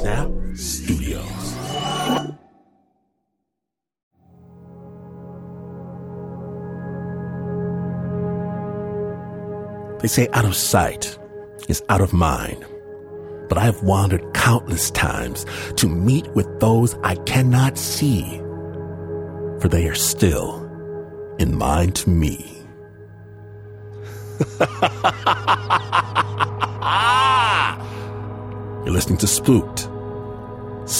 Snap Studios. They say out of sight is out of mind. But I have wandered countless times to meet with those I cannot see, for they are still in mind to me. You're listening to Spooked.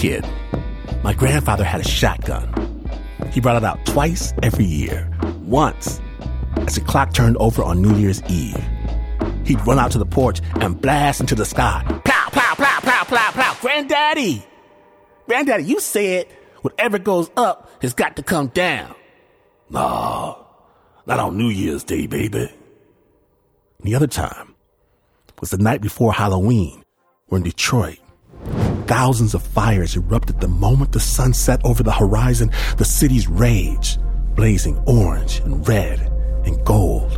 Kid, my grandfather had a shotgun. He brought it out twice every year. Once, as the clock turned over on New Year's Eve, he'd run out to the porch and blast into the sky. Plow, plow, plow, plow, plow, plow. Granddaddy! Granddaddy, you said whatever goes up has got to come down. No, not on New Year's Day, baby. The other time was the night before Halloween. We're in Detroit. Thousands of fires erupted the moment the sun set over the horizon. The city's rage, blazing orange and red and gold.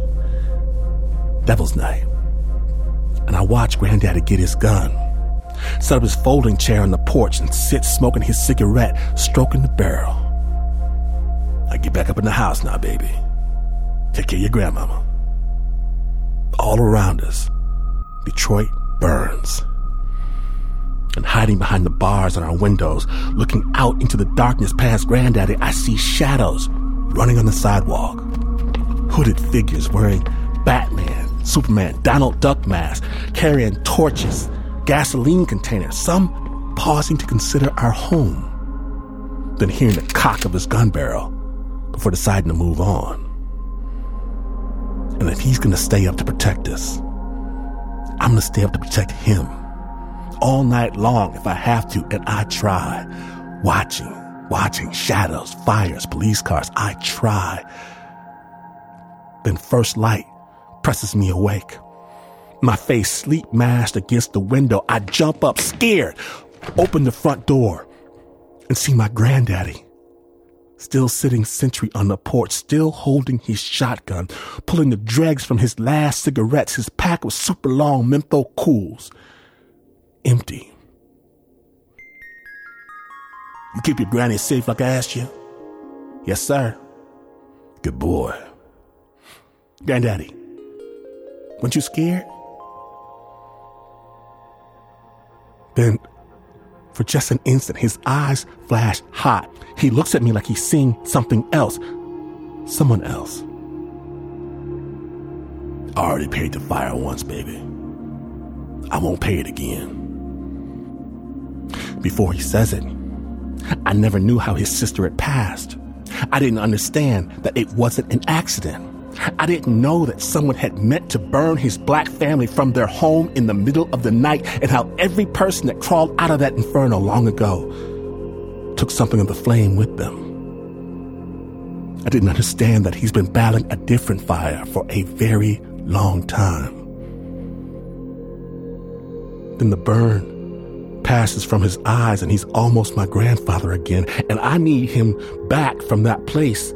Devil's Night. And I watched Granddaddy get his gun, set up his folding chair on the porch, and sit smoking his cigarette, stroking the barrel. I get back up in the house now, baby. Take care of your grandmama. All around us, Detroit burns hiding behind the bars on our windows, looking out into the darkness past Granddaddy, I see shadows running on the sidewalk. Hooded figures wearing Batman, Superman, Donald Duck masks, carrying torches, gasoline containers, some pausing to consider our home, then hearing the cock of his gun barrel before deciding to move on. And if he's gonna stay up to protect us, I'm gonna stay up to protect him all night long if I have to, and I try. Watching, watching shadows, fires, police cars. I try. Then first light presses me awake. My face sleep masked against the window. I jump up scared, open the front door, and see my granddaddy. Still sitting sentry on the porch, still holding his shotgun, pulling the dregs from his last cigarettes, his pack of super long menthol cools empty. You keep your granny safe like I asked you? Yes, sir. Good boy. Granddaddy, weren't you scared? Then, for just an instant, his eyes flash hot. He looks at me like he's seeing something else. Someone else. I already paid the fire once, baby. I won't pay it again before he says it. I never knew how his sister had passed. I didn't understand that it wasn't an accident. I didn't know that someone had meant to burn his black family from their home in the middle of the night and how every person that crawled out of that inferno long ago took something of the flame with them. I didn't understand that he's been battling a different fire for a very long time. Then the burn passes from his eyes and he's almost my grandfather again. And I need him back from that place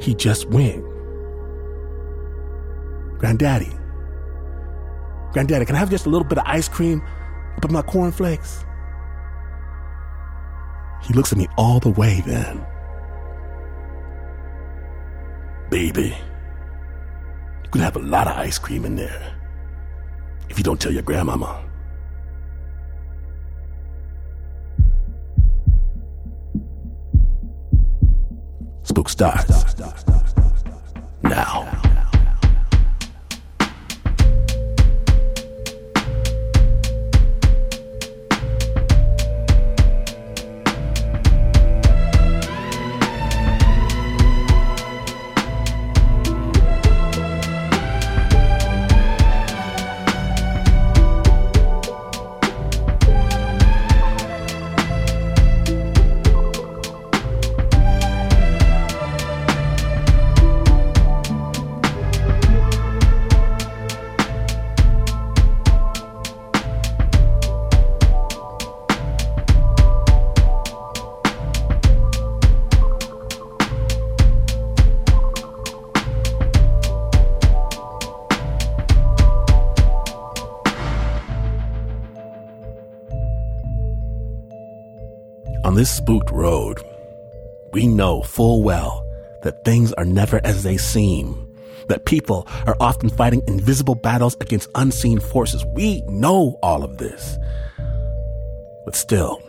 he just went. Granddaddy. Granddaddy, can I have just a little bit of ice cream up in my cornflakes? He looks at me all the way then. baby. You're gonna have a lot of ice cream in there. If you don't tell your grandmama. Spook starts. Now. On this spooked road, we know full well that things are never as they seem, that people are often fighting invisible battles against unseen forces. We know all of this. But still,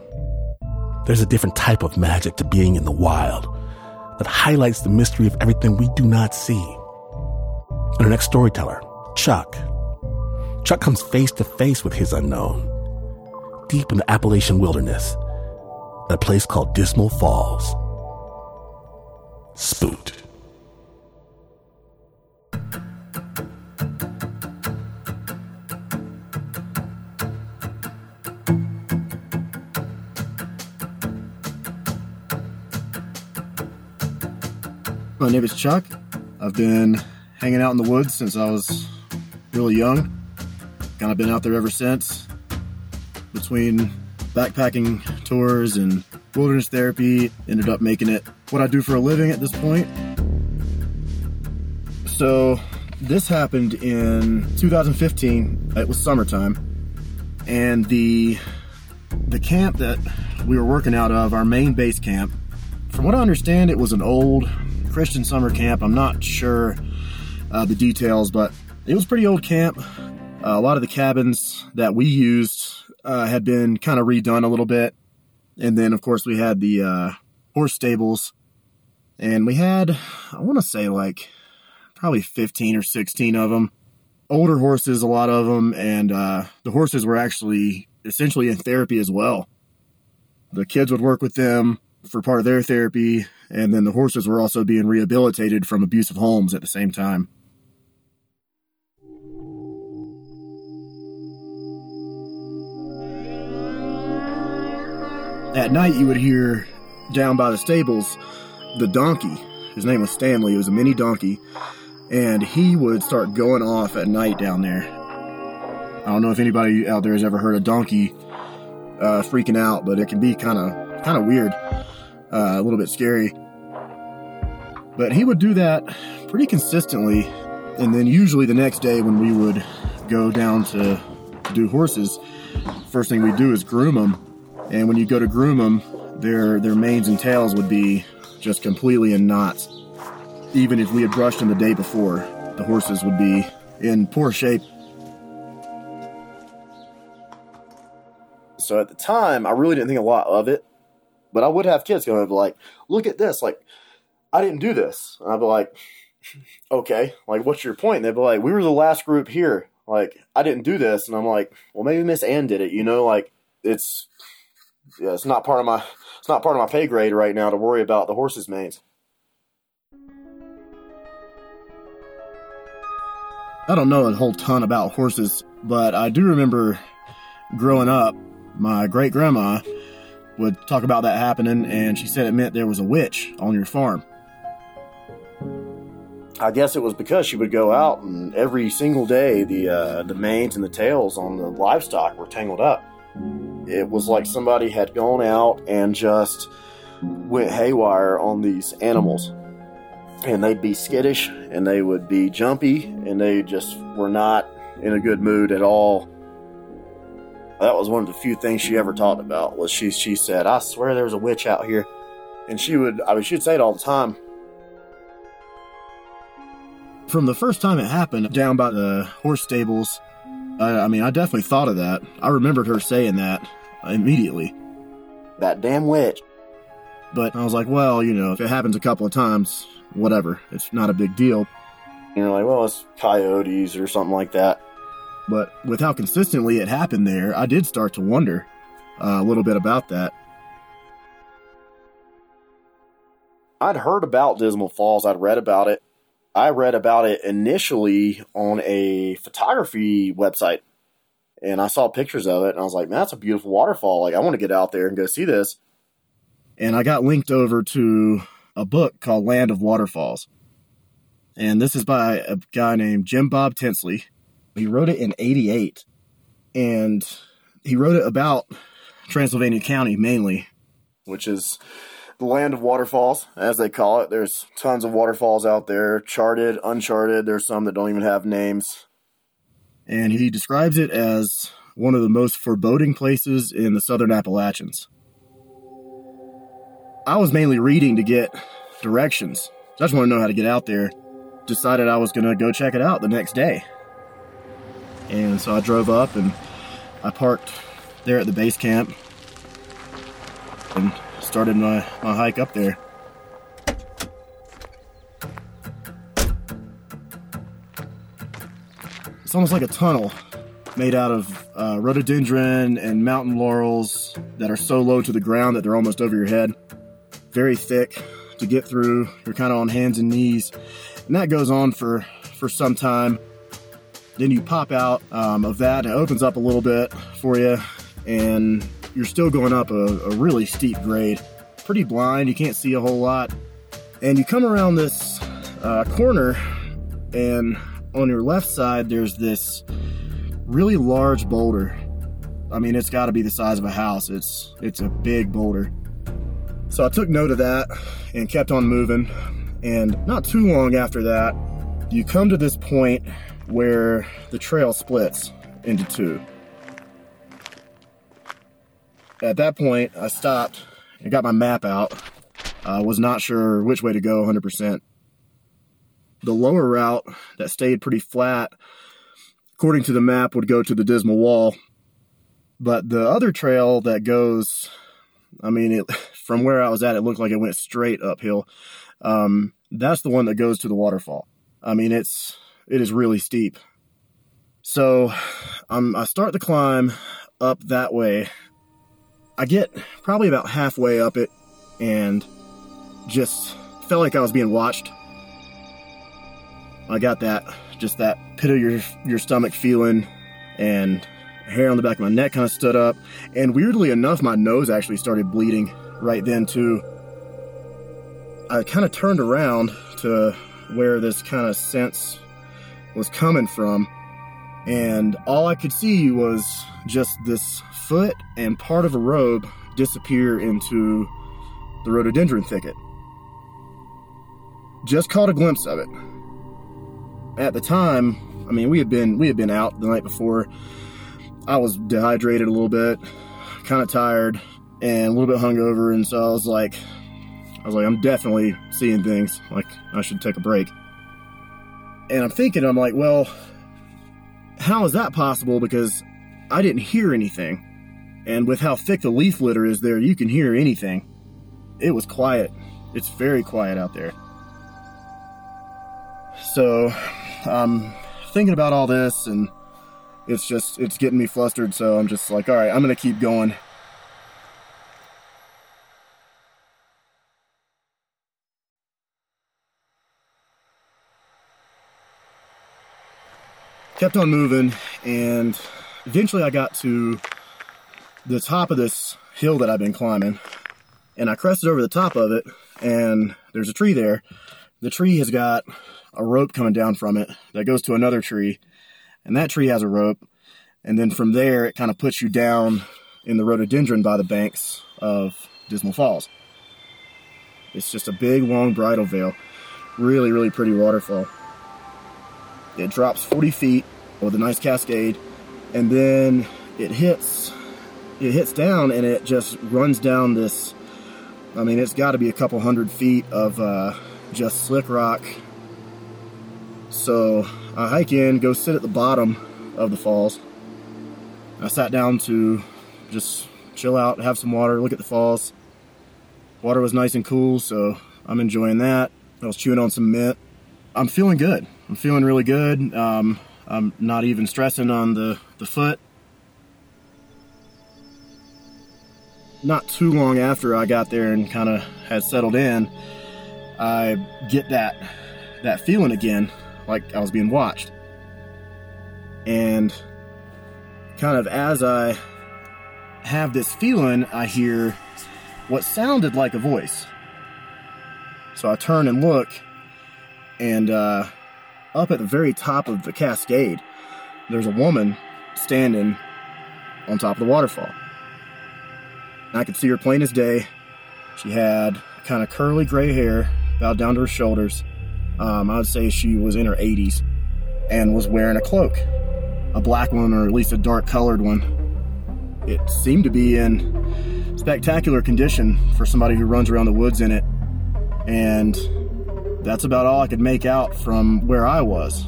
there's a different type of magic to being in the wild that highlights the mystery of everything we do not see. And our next storyteller, Chuck. Chuck comes face to face with his unknown, deep in the Appalachian wilderness a place called Dismal Falls. Spooked. My name is Chuck. I've been hanging out in the woods since I was really young. Kind of been out there ever since. Between backpacking tours and wilderness therapy, ended up making it what I do for a living at this point. So, this happened in 2015. It was summertime, and the the camp that we were working out of, our main base camp, from what I understand, it was an old Christian summer camp. I'm not sure uh, the details, but it was pretty old camp. Uh, a lot of the cabins that we used uh, had been kind of redone a little bit. And then, of course, we had the uh, horse stables. And we had, I want to say, like probably 15 or 16 of them. Older horses, a lot of them. And uh, the horses were actually essentially in therapy as well. The kids would work with them for part of their therapy. And then the horses were also being rehabilitated from abusive homes at the same time. At night, you would hear down by the stables the donkey. His name was Stanley. It was a mini donkey. And he would start going off at night down there. I don't know if anybody out there has ever heard a donkey uh, freaking out, but it can be kind of kind of weird, uh, a little bit scary. But he would do that pretty consistently, and then usually the next day when we would go down to, do horses, first thing we do is groom them and when you go to groom them, their their manes and tails would be just completely in knots. Even if we had brushed them the day before, the horses would be in poor shape. So at the time, I really didn't think a lot of it, but I would have kids going like, "Look at this! Like, I didn't do this." And I'd be like, "Okay, like, what's your point?" And they'd be like, "We were the last group here. Like, I didn't do this," and I'm like, "Well, maybe Miss Ann did it." You know, like it's yeah, it's not part of my it's not part of my pay grade right now to worry about the horses' manes. I don't know a whole ton about horses, but I do remember growing up, my great grandma would talk about that happening, and she said it meant there was a witch on your farm. I guess it was because she would go out, and every single day the uh, the manes and the tails on the livestock were tangled up. It was like somebody had gone out and just went haywire on these animals. And they'd be skittish and they would be jumpy and they just were not in a good mood at all. That was one of the few things she ever talked about was she she said, I swear there's a witch out here. And she would I mean she'd say it all the time. from the first time it happened down by the horse stables, I, I mean, I definitely thought of that. I remembered her saying that immediately. That damn witch. But I was like, well, you know, if it happens a couple of times, whatever. It's not a big deal. You're like, well, it's coyotes or something like that. But with how consistently it happened there, I did start to wonder uh, a little bit about that. I'd heard about Dismal Falls, I'd read about it. I read about it initially on a photography website. And I saw pictures of it and I was like, man, that's a beautiful waterfall. Like, I want to get out there and go see this. And I got linked over to a book called Land of Waterfalls. And this is by a guy named Jim Bob Tinsley. He wrote it in 88. And he wrote it about Transylvania County mainly, which is the land of waterfalls, as they call it. There's tons of waterfalls out there, charted, uncharted. There's some that don't even have names. And he describes it as one of the most foreboding places in the southern Appalachians. I was mainly reading to get directions. I just want to know how to get out there. Decided I was going to go check it out the next day. And so I drove up and I parked there at the base camp and started my, my hike up there. It's almost like a tunnel made out of uh, rhododendron and mountain laurels that are so low to the ground that they're almost over your head. Very thick to get through. You're kind of on hands and knees, and that goes on for for some time. Then you pop out um, of that, it opens up a little bit for you, and you're still going up a, a really steep grade. Pretty blind, you can't see a whole lot. And you come around this uh, corner, and on your left side, there's this really large boulder. I mean, it's got to be the size of a house. It's it's a big boulder. So I took note of that and kept on moving. And not too long after that, you come to this point where the trail splits into two. At that point, I stopped and got my map out. I was not sure which way to go 100%. The lower route that stayed pretty flat, according to the map, would go to the Dismal Wall. But the other trail that goes, I mean, it, from where I was at, it looked like it went straight uphill. Um, that's the one that goes to the waterfall. I mean, it's it is really steep. So um, I start the climb up that way. I get probably about halfway up it and just felt like I was being watched. I got that just that pit of your your stomach feeling and hair on the back of my neck kind of stood up and weirdly enough my nose actually started bleeding right then too. I kind of turned around to where this kind of sense was coming from and all I could see was just this foot and part of a robe disappear into the rhododendron thicket. Just caught a glimpse of it. At the time, I mean, we had been we had been out the night before. I was dehydrated a little bit, kind of tired, and a little bit hungover, and so I was like, I was like, I'm definitely seeing things. Like I should take a break. And I'm thinking, I'm like, well, how is that possible? Because I didn't hear anything. And with how thick the leaf litter is there, you can hear anything. It was quiet. It's very quiet out there. So I'm thinking about all this and it's just, it's getting me flustered. So I'm just like, all right, I'm to keep going. Kept on moving and eventually I got to the top of this hill that I've been climbing and I crested over the top of it and there's a tree there. The tree has got a rope coming down from it that goes to another tree and that tree has a rope and then from there it kind of puts you down in the rhododendron by the banks of Dismal Falls. It's just a big long bridal veil. Really, really pretty waterfall. It drops 40 feet with a nice cascade and then it hits it hits down and it just runs down this I mean it's got to be a couple hundred feet of uh, just slick rock So I hike in, go sit at the bottom of the falls. I sat down to just chill out, have some water, look at the falls. Water was nice and cool, so I'm enjoying that. I was chewing on some mint. I'm feeling good. I'm feeling really good. Um, I'm not even stressing on the, the foot. Not too long after I got there and kind of had settled in, I get that that feeling again, like I was being watched. And kind of as I have this feeling, I hear what sounded like a voice. So I turn and look, and uh, up at the very top of the cascade, there's a woman standing on top of the waterfall. And I could see her plain as day. She had kind of curly gray hair, about down to her shoulders. Um, I would say she was in her 80s and was wearing a cloak, a black one or at least a dark colored one. It seemed to be in spectacular condition for somebody who runs around the woods in it. And that's about all I could make out from where I was.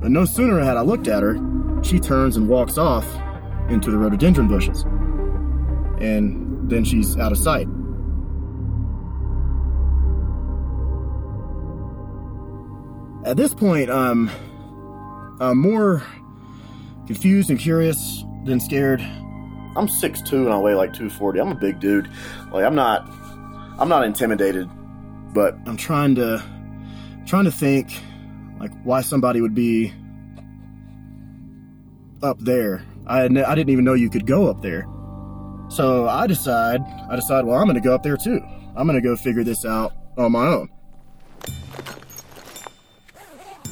But no sooner had I looked at her, she turns and walks off into the rhododendron bushes. And then she's out of sight. At this point, um, I'm more confused and curious than scared. I'm 6'2 and I weigh like 240. I'm a big dude. Like I'm not I'm not intimidated, but I'm trying to trying to think like why somebody would be up there. I I didn't even know you could go up there. So I decide I decide well I'm going to go up there too. I'm going to go figure this out on my own.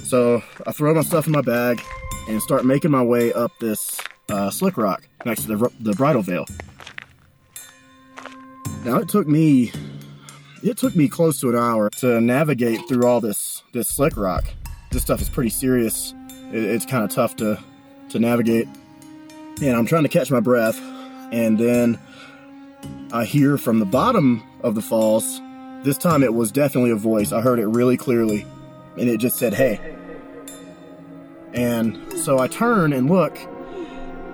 So I throw my stuff in my bag and start making my way up this uh, slick rock next to the, the bridal veil. Now it took me it took me close to an hour to navigate through all this this slick rock. This stuff is pretty serious. It, it's kind of tough to to navigate, and I'm trying to catch my breath. And then I hear from the bottom of the falls. This time it was definitely a voice. I heard it really clearly, and it just said, "Hey." And so I turn and look,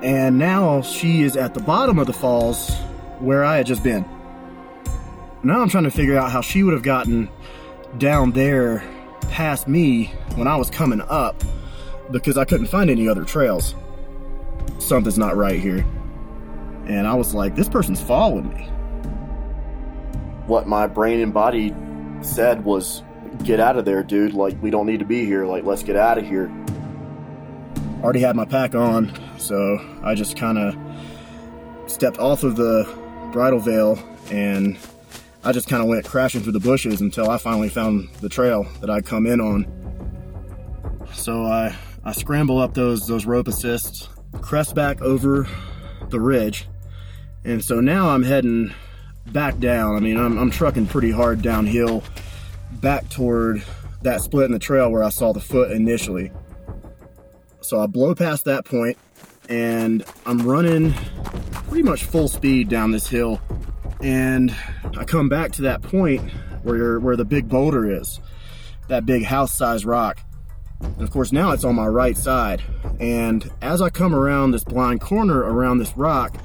and now she is at the bottom of the falls where I had just been. Now I'm trying to figure out how she would have gotten down there past me when I was coming up because I couldn't find any other trails. Something's not right here. And I was like, this person's following me. What my brain and body said was, get out of there, dude. Like, we don't need to be here. Like, let's get out of here already had my pack on, so I just kind of stepped off of the bridal veil and I just kind of went crashing through the bushes until I finally found the trail that I'd come in on. So I, I scramble up those, those rope assists, crest back over the ridge, and so now I'm heading back down. I mean, I'm, I'm trucking pretty hard downhill back toward that split in the trail where I saw the foot initially. So I blow past that point and I'm running pretty much full speed down this hill. And I come back to that point where, where the big boulder is, that big house sized rock. And of course, now it's on my right side. And as I come around this blind corner around this rock,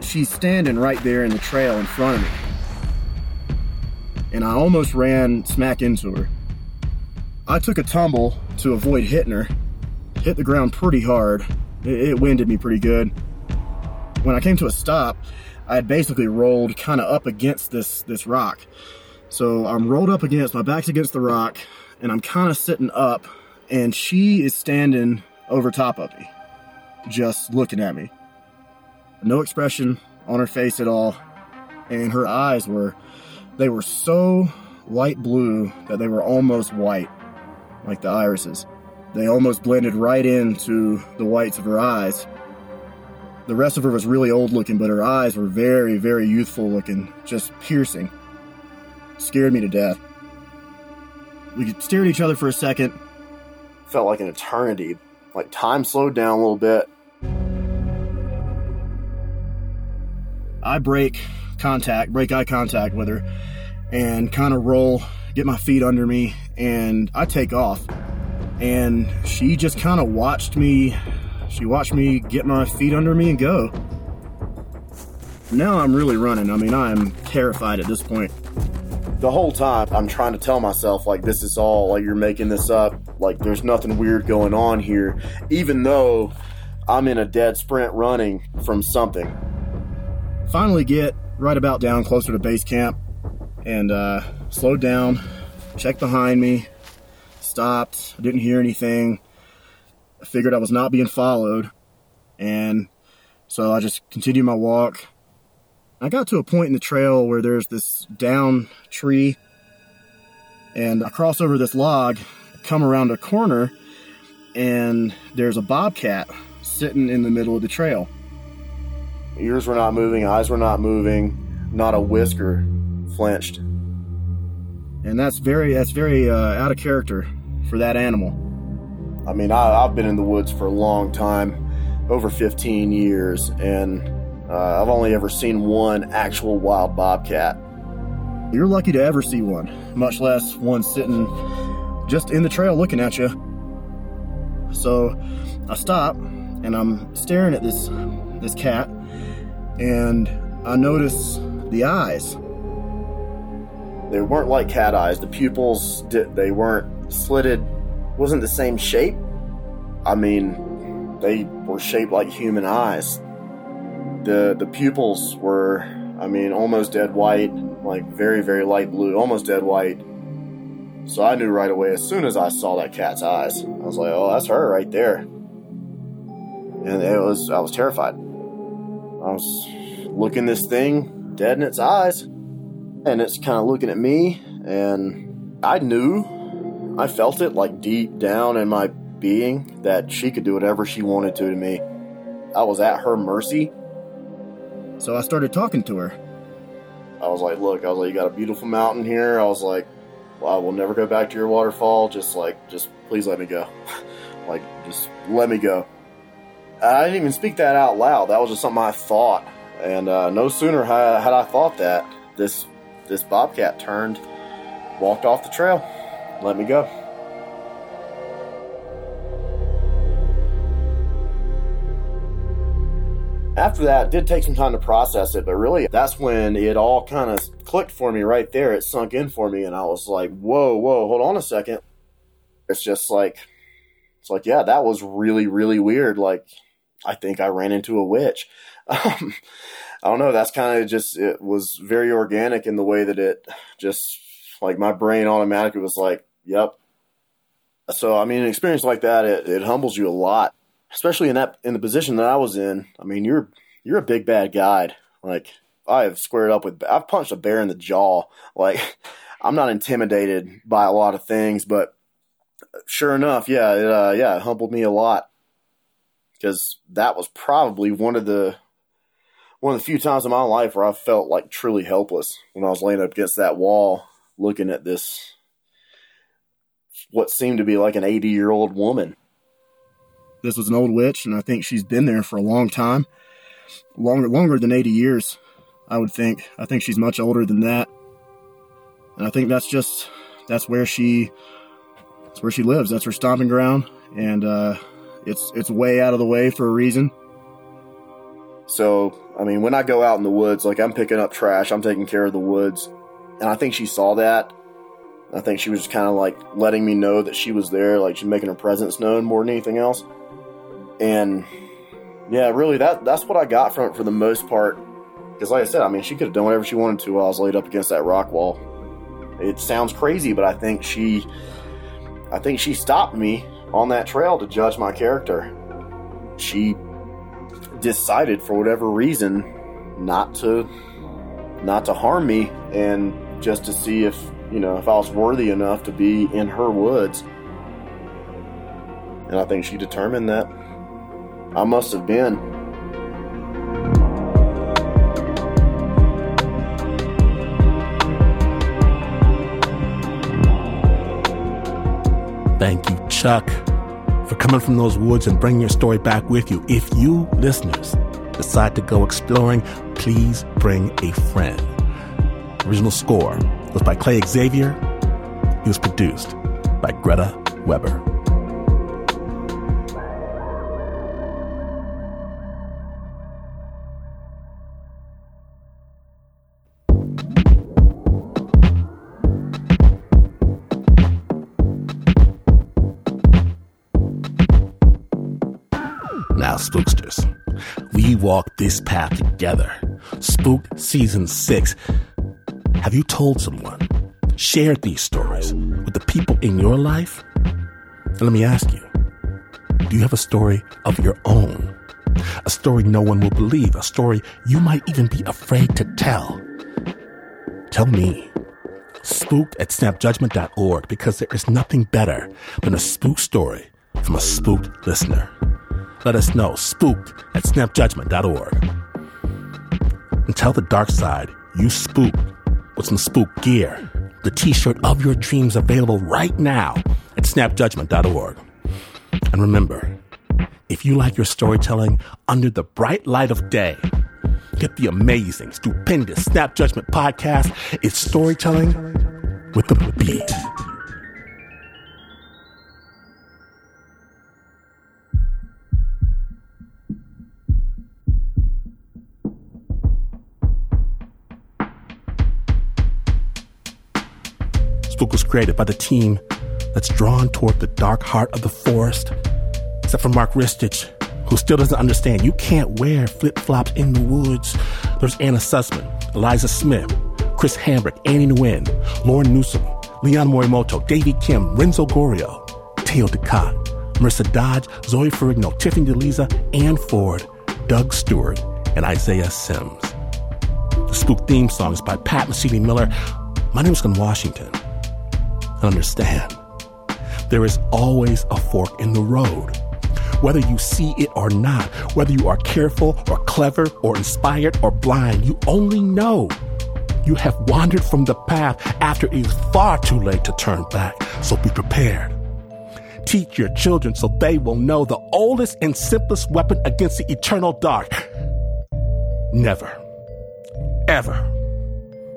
she's standing right there in the trail in front of me. And I almost ran smack into her. I took a tumble to avoid hitting her, hit the ground pretty hard. It, it winded me pretty good. When I came to a stop, I had basically rolled kind of up against this this rock. So I'm rolled up against my back's against the rock, and I'm kind of sitting up, and she is standing over top of me, just looking at me. No expression on her face at all, and her eyes were they were so light blue that they were almost white, like the irises. They almost blended right into the whites of her eyes. The rest of her was really old looking, but her eyes were very, very youthful looking, just piercing. Scared me to death. We stared at each other for a second. Felt like an eternity. Like time slowed down a little bit. I break contact, break eye contact with her, and kind of roll, get my feet under me, and I take off and she just kind of watched me. She watched me get my feet under me and go. Now I'm really running. I mean, I'm terrified at this point. The whole time, I'm trying to tell myself, like, this is all, like, you're making this up. Like, there's nothing weird going on here. Even though I'm in a dead sprint running from something. Finally, get right about down closer to base camp and uh, slowed down, checked behind me, stopped. I didn't hear anything. I figured I was not being followed. And so I just continued my walk. I got to a point in the trail where there's this down tree, and I cross over this log, come around a corner, and there's a bobcat sitting in the middle of the trail. Ears were not moving, eyes were not moving, not a whisker flinched. And that's very that's very uh, out of character for that animal. I mean, I, I've been in the woods for a long time, over 15 years, and uh, I've only ever seen one actual wild bobcat. You're lucky to ever see one, much less one sitting just in the trail looking at you. So I stop and I'm staring at this this cat, and I notice the eyes. They weren't like cat eyes. The pupils they weren't slitted. Wasn't the same shape. I mean, they were shaped like human eyes the the pupils were I mean almost dead white, like very very light blue, almost dead white. So I knew right away as soon as I saw that cat's eyes. I was like, "Oh, that's her right there." And it was I was terrified. I was looking this thing dead in its eyes, and it's kind of looking at me, and I knew, I felt it like deep down in my being that she could do whatever she wanted to to me. I was at her mercy so I started talking to her. I was like, look, I was like, you got a beautiful mountain here. I was like, well, I will never go back to your waterfall. Just like, just please let me go. like, just let me go. I didn't even speak that out loud. That was just something I thought. And uh, no sooner had, had I thought that, this this bobcat turned, walked off the trail, let me go. after that, did take some time to process it, but really that's when it all kind of clicked for me right there. It sunk in for me, and I was like, whoa, whoa, hold on a second. It's just like, it's like, yeah, that was really, really weird. Like, I think I ran into a witch. Um, I don't know. That's kind of just, it was very organic in the way that it just, like, my brain automatically was like, yep. So, I mean, an experience like that, it, it humbles you a lot especially in that in the position that I was in. I mean, you're you're a big bad guide. Like I have squared up with I've punched a bear in the jaw. Like I'm not intimidated by a lot of things, but sure enough, yeah, it, uh, yeah, it humbled me a lot because that was probably one of the one of the few times in my life where I felt like truly helpless when I was laying up against that wall, looking at this what seemed to be like an 80 year old woman this was an old witch, and I think she's been there for a long time, longer longer than 80 years. I would think. I think she's much older than that, and I think that's just that's where she that's where she lives. That's her stomping ground, and uh, it's it's way out of the way for a reason. So, I mean, when I go out in the woods, like I'm picking up trash, I'm taking care of the woods, and I think she saw that. I think she was just kind of like letting me know that she was there, like she's making her presence known more than anything else and yeah, really that that's what I got from it for the most part. Because like I said, I mean, she could have done whatever she wanted to while I was laid up against that rock wall. It sounds crazy, but I think she, I think she stopped me on that trail to judge my character. She decided for whatever reason not to not to harm me and just to see if you know if I was worthy enough to be in her woods. And I think she determined that I must have been. Thank you, Chuck, for coming from those woods and bringing your story back with you. If you listeners decide to go exploring, please bring a friend. Original score was by Clay Xavier. It was produced by Greta Weber. Now, spooksters, we walk this path together. Spook Season 6 have you told someone? Shared these stories with the people in your life? And let me ask you do you have a story of your own? A story no one will believe, a story you might even be afraid to tell. Tell me. Spooked at snapjudgment.org because there is nothing better than a spook story from a spooked listener. Let us know. Spooked at snapjudgment.org. And tell the dark side you spooked with some spook gear. The t shirt of your dreams available right now at snapjudgment.org. And remember, if you like your storytelling under the bright light of day, get the amazing, stupendous Snap Judgment podcast. It's storytelling with a beat. Was created by the team that's drawn toward the dark heart of the forest, except for Mark Ristich, who still doesn't understand you can't wear flip flops in the woods. There's Anna Sussman, Eliza Smith, Chris Hambrick, Annie Nguyen, Lauren Newsom, Leon Morimoto, Davey Kim, Renzo Gorio, Teo Ducot, Marissa Dodge, Zoe Ferrigno, Tiffany DeLiza, Ann Ford, Doug Stewart, and Isaiah Sims. The Spook theme song is by Pat Mesiti-Miller. My name is Glynn Washington. And understand, there is always a fork in the road. Whether you see it or not, whether you are careful or clever or inspired or blind, you only know you have wandered from the path after it is far too late to turn back. So be prepared. Teach your children so they will know the oldest and simplest weapon against the eternal dark. Never, ever,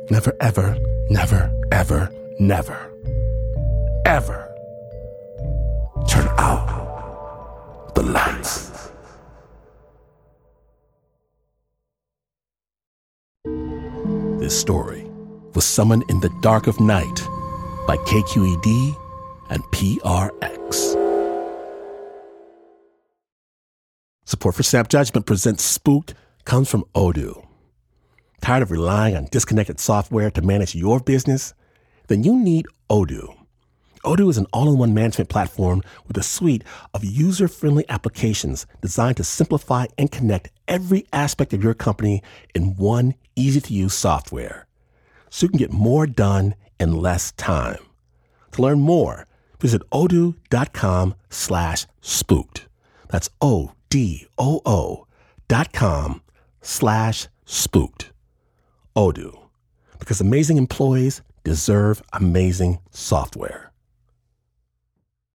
never, ever, never, ever, never, ever turn out the lights. This story was summoned in the dark of night by KQED and PRX. Support for Snap Judgment presents Spooked comes from Odoo. Tired of relying on disconnected software to manage your business? Then you need Odoo. Odoo is an all in one management platform with a suite of user friendly applications designed to simplify and connect every aspect of your company in one easy to use software so you can get more done in less time. To learn more, visit odoo.com slash spooked. That's O D O O dot com slash spooked. Odoo, because amazing employees deserve amazing software.